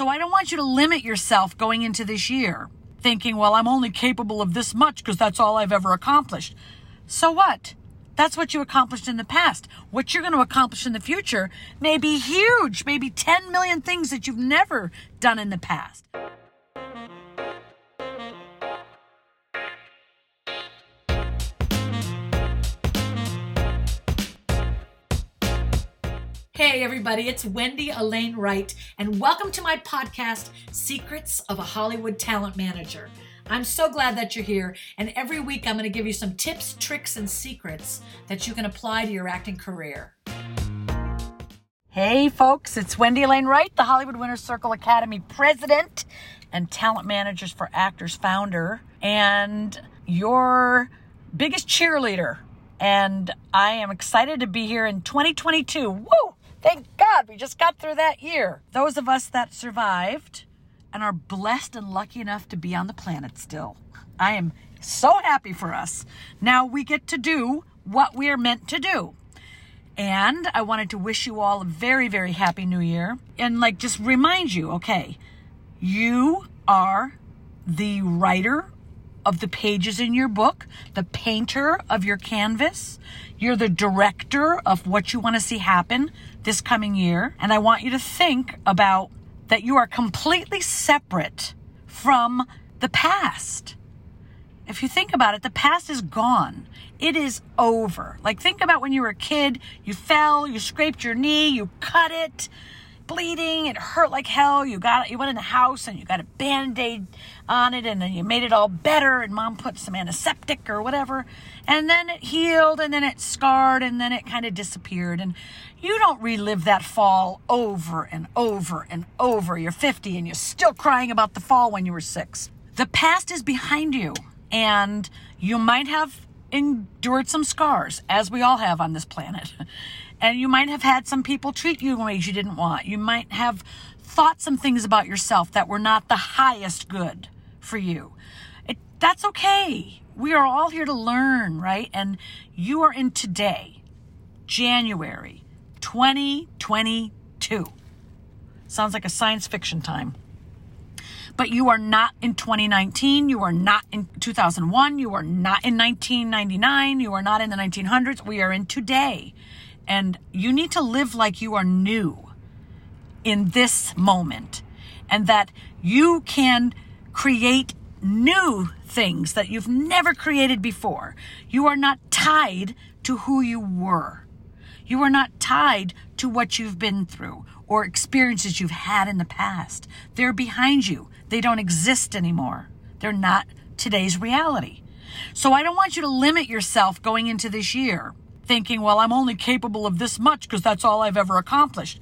So I don't want you to limit yourself going into this year thinking, well, I'm only capable of this much because that's all I've ever accomplished. So what? That's what you accomplished in the past. What you're going to accomplish in the future may be huge, maybe 10 million things that you've never done in the past. Hey, everybody, it's Wendy Alane Wright, and welcome to my podcast, Secrets of a Hollywood Talent Manager. I'm so glad that you're here, and every week I'm going to give you some tips, tricks, and secrets that you can apply to your acting career. Hey, folks, it's Wendy Alane Wright, the Hollywood Winners Circle Academy president and talent managers for actors founder, and your biggest cheerleader. And I am excited to be here in 2022. Woo! Thank God we just got through that year. Those of us that survived and are blessed and lucky enough to be on the planet still. I am so happy for us. Now we get to do what we are meant to do. And I wanted to wish you all a very, very happy new year. And like just remind you, okay, you are the writer of the pages in your book, the painter of your canvas. You're the director of what you want to see happen this coming year. And I want you to think about that you are completely separate from the past. If you think about it, the past is gone. It is over. Like, think about when you were a kid, you fell, you scraped your knee, you cut it bleeding. It hurt like hell. You got you went in the house and you got a band-aid on it and then you made it all better and mom put some antiseptic or whatever. And then it healed and then it scarred and then it kind of disappeared. And you don't relive that fall over and over and over. You're 50 and you're still crying about the fall when you were 6. The past is behind you and you might have endured some scars as we all have on this planet. And you might have had some people treat you in ways you didn't want. You might have thought some things about yourself that were not the highest good for you. It, that's okay. We are all here to learn, right? And you are in today, January 2022. Sounds like a science fiction time. But you are not in 2019. You are not in 2001. You are not in 1999. You are not in the 1900s. We are in today. And you need to live like you are new in this moment and that you can create new things that you've never created before. You are not tied to who you were. You are not tied to what you've been through or experiences you've had in the past. They're behind you. They don't exist anymore. They're not today's reality. So I don't want you to limit yourself going into this year thinking, well, I'm only capable of this much because that's all I've ever accomplished.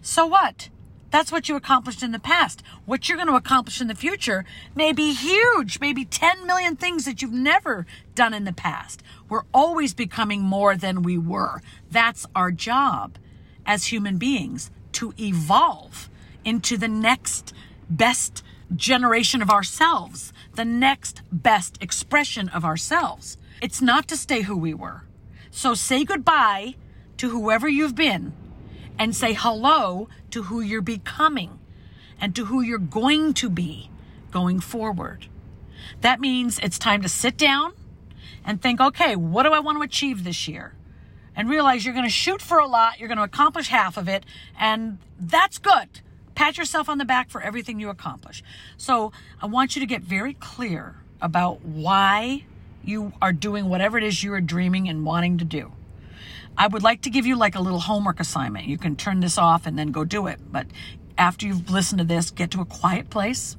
So what? That's what you accomplished in the past. What you're going to accomplish in the future may be huge, maybe 10 million things that you've never done in the past. We're always becoming more than we were. That's our job as human beings to evolve into the next best generation of ourselves, the next best expression of ourselves. It's not to stay who we were. So say goodbye to whoever you've been and say hello to who you're becoming and to who you're going to be going forward. That means it's time to sit down and think, okay, what do I want to achieve this year? And realize you're going to shoot for a lot, you're going to accomplish half of it, and that's good. Pat yourself on the back for everything you accomplish. So I want you to get very clear about why you are doing whatever it is you are dreaming and wanting to do. I would like to give you like a little homework assignment. You can turn this off and then go do it. But after you've listened to this, get to a quiet place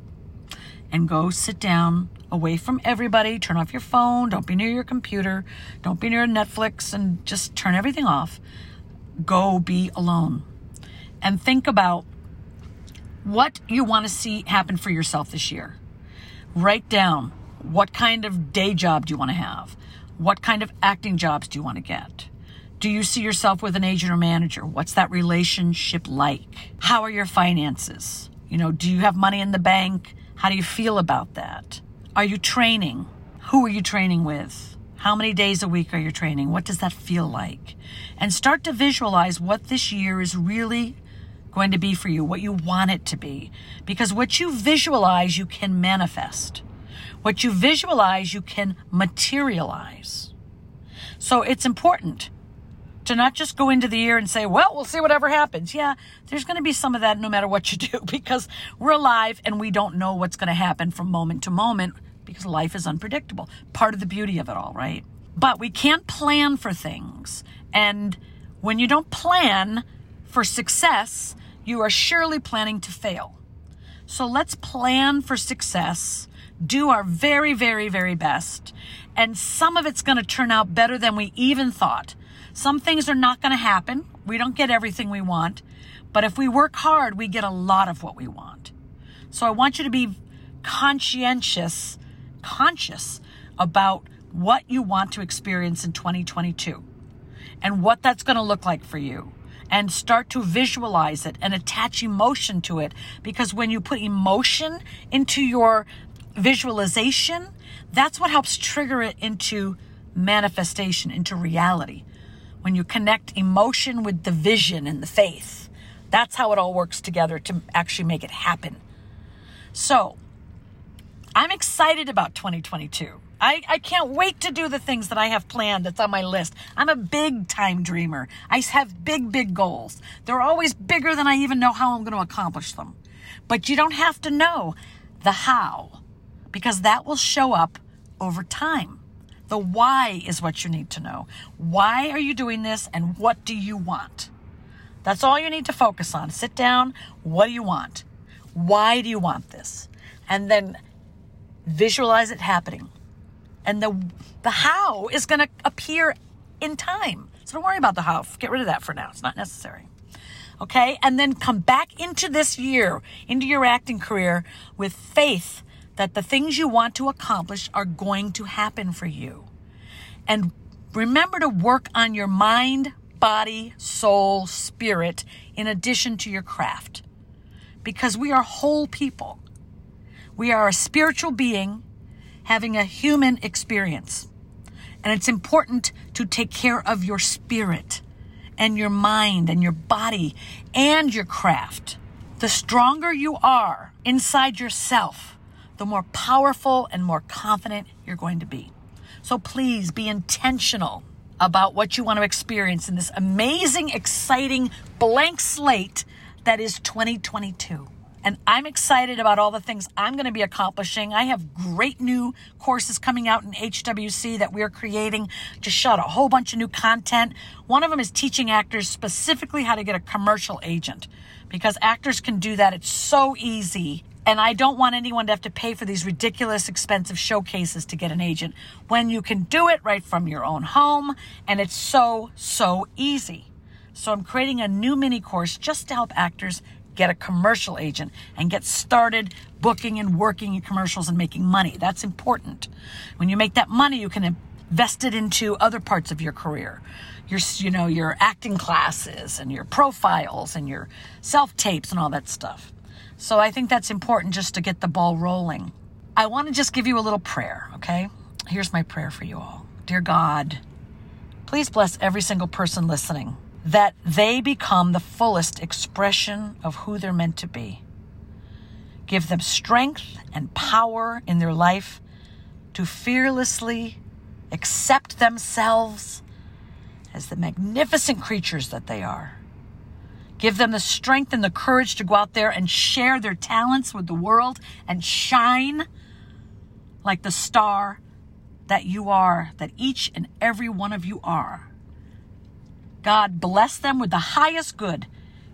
and go sit down away from everybody. Turn off your phone. Don't be near your computer. Don't be near Netflix and just turn everything off. Go be alone and think about what you want to see happen for yourself this year. Write down what kind of day job do you want to have? What kind of acting jobs do you want to get? Do you see yourself with an agent or manager? What's that relationship like? How are your finances? You know, do you have money in the bank? How do you feel about that? Are you training? Who are you training with? How many days a week are you training? What does that feel like? And start to visualize what this year is really going to be for you, what you want it to be. Because what you visualize, you can manifest. What you visualize, you can materialize. So it's important to not just go into the year and say, well, we'll see whatever happens. Yeah, there's going to be some of that no matter what you do because we're alive and we don't know what's going to happen from moment to moment because life is unpredictable. Part of the beauty of it all, right? But we can't plan for things. And when you don't plan for success, you are surely planning to fail. So let's plan for success, do our very, very, very best, and some of it's going to turn out better than we even thought. Some things are not going to happen. We don't get everything we want. But if we work hard, we get a lot of what we want. So I want you to be conscientious, conscious about what you want to experience in 2022 and what that's going to look like for you and start to visualize it and attach emotion to it. Because when you put emotion into your visualization, that's what helps trigger it into manifestation, into reality. When you connect emotion with the vision and the faith, that's how it all works together to actually make it happen. So, I'm excited about 2022. I, I can't wait to do the things that I have planned that's on my list. I'm a big time dreamer. I have big, big goals. They're always bigger than I even know how I'm going to accomplish them. But you don't have to know the how because that will show up over time. The why is what you need to know. Why are you doing this and what do you want? That's all you need to focus on. Sit down. What do you want? Why do you want this? And then visualize it happening and the the how is going to appear in time. So don't worry about the how. Get rid of that for now. It's not necessary. Okay? And then come back into this year, into your acting career with faith that the things you want to accomplish are going to happen for you. And remember to work on your mind, body, soul, spirit in addition to your craft. Because we are whole people. We are a spiritual being having a human experience. And it's important to take care of your spirit and your mind and your body and your craft. The stronger you are inside yourself, the more powerful and more confident you're going to be. So please be intentional about what you want to experience in this amazing, exciting blank slate that is 2022. And I'm excited about all the things I'm going to be accomplishing. I have great new courses coming out in HWC that we're creating to shot a whole bunch of new content. One of them is teaching actors specifically how to get a commercial agent because actors can do that. It's so easy. And I don't want anyone to have to pay for these ridiculous expensive showcases to get an agent when you can do it right from your own home. And it's so, so easy. So I'm creating a new mini course just to help actors get a commercial agent and get started booking and working in commercials and making money. That's important. When you make that money, you can invest it into other parts of your career. Your, you know, your acting classes and your profiles and your self tapes and all that stuff. So I think that's important just to get the ball rolling. I want to just give you a little prayer, okay? Here's my prayer for you all. Dear God, please bless every single person listening that they become the fullest expression of who they're meant to be. Give them strength and power in their life to fearlessly accept themselves as the magnificent creatures that they are. Give them the strength and the courage to go out there and share their talents with the world and shine like the star that you are, that each and every one of you are. God bless them with the highest good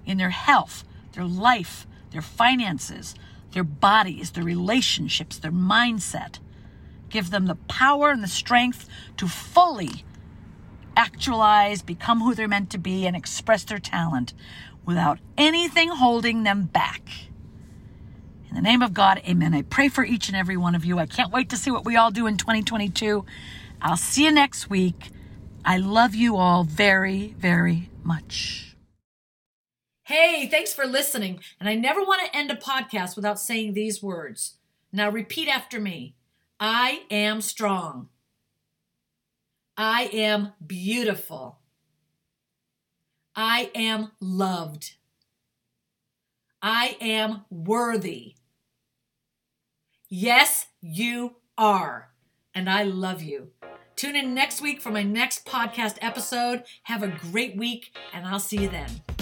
in their health, their life, their finances, their bodies, their relationships, their mindset. Give them the power and the strength to fully actualize, become who they're meant to be, and express their talent without anything holding them back. In the name of God, amen. I pray for each and every one of you. I can't wait to see what we all do in 2022. I'll see you next week. I love you all very, very much. Hey, thanks for listening. And I never want to end a podcast without saying these words. Now repeat after me I am strong. I am beautiful. I am loved. I am worthy. Yes, you are. And I love you. Tune in next week for my next podcast episode. Have a great week, and I'll see you then.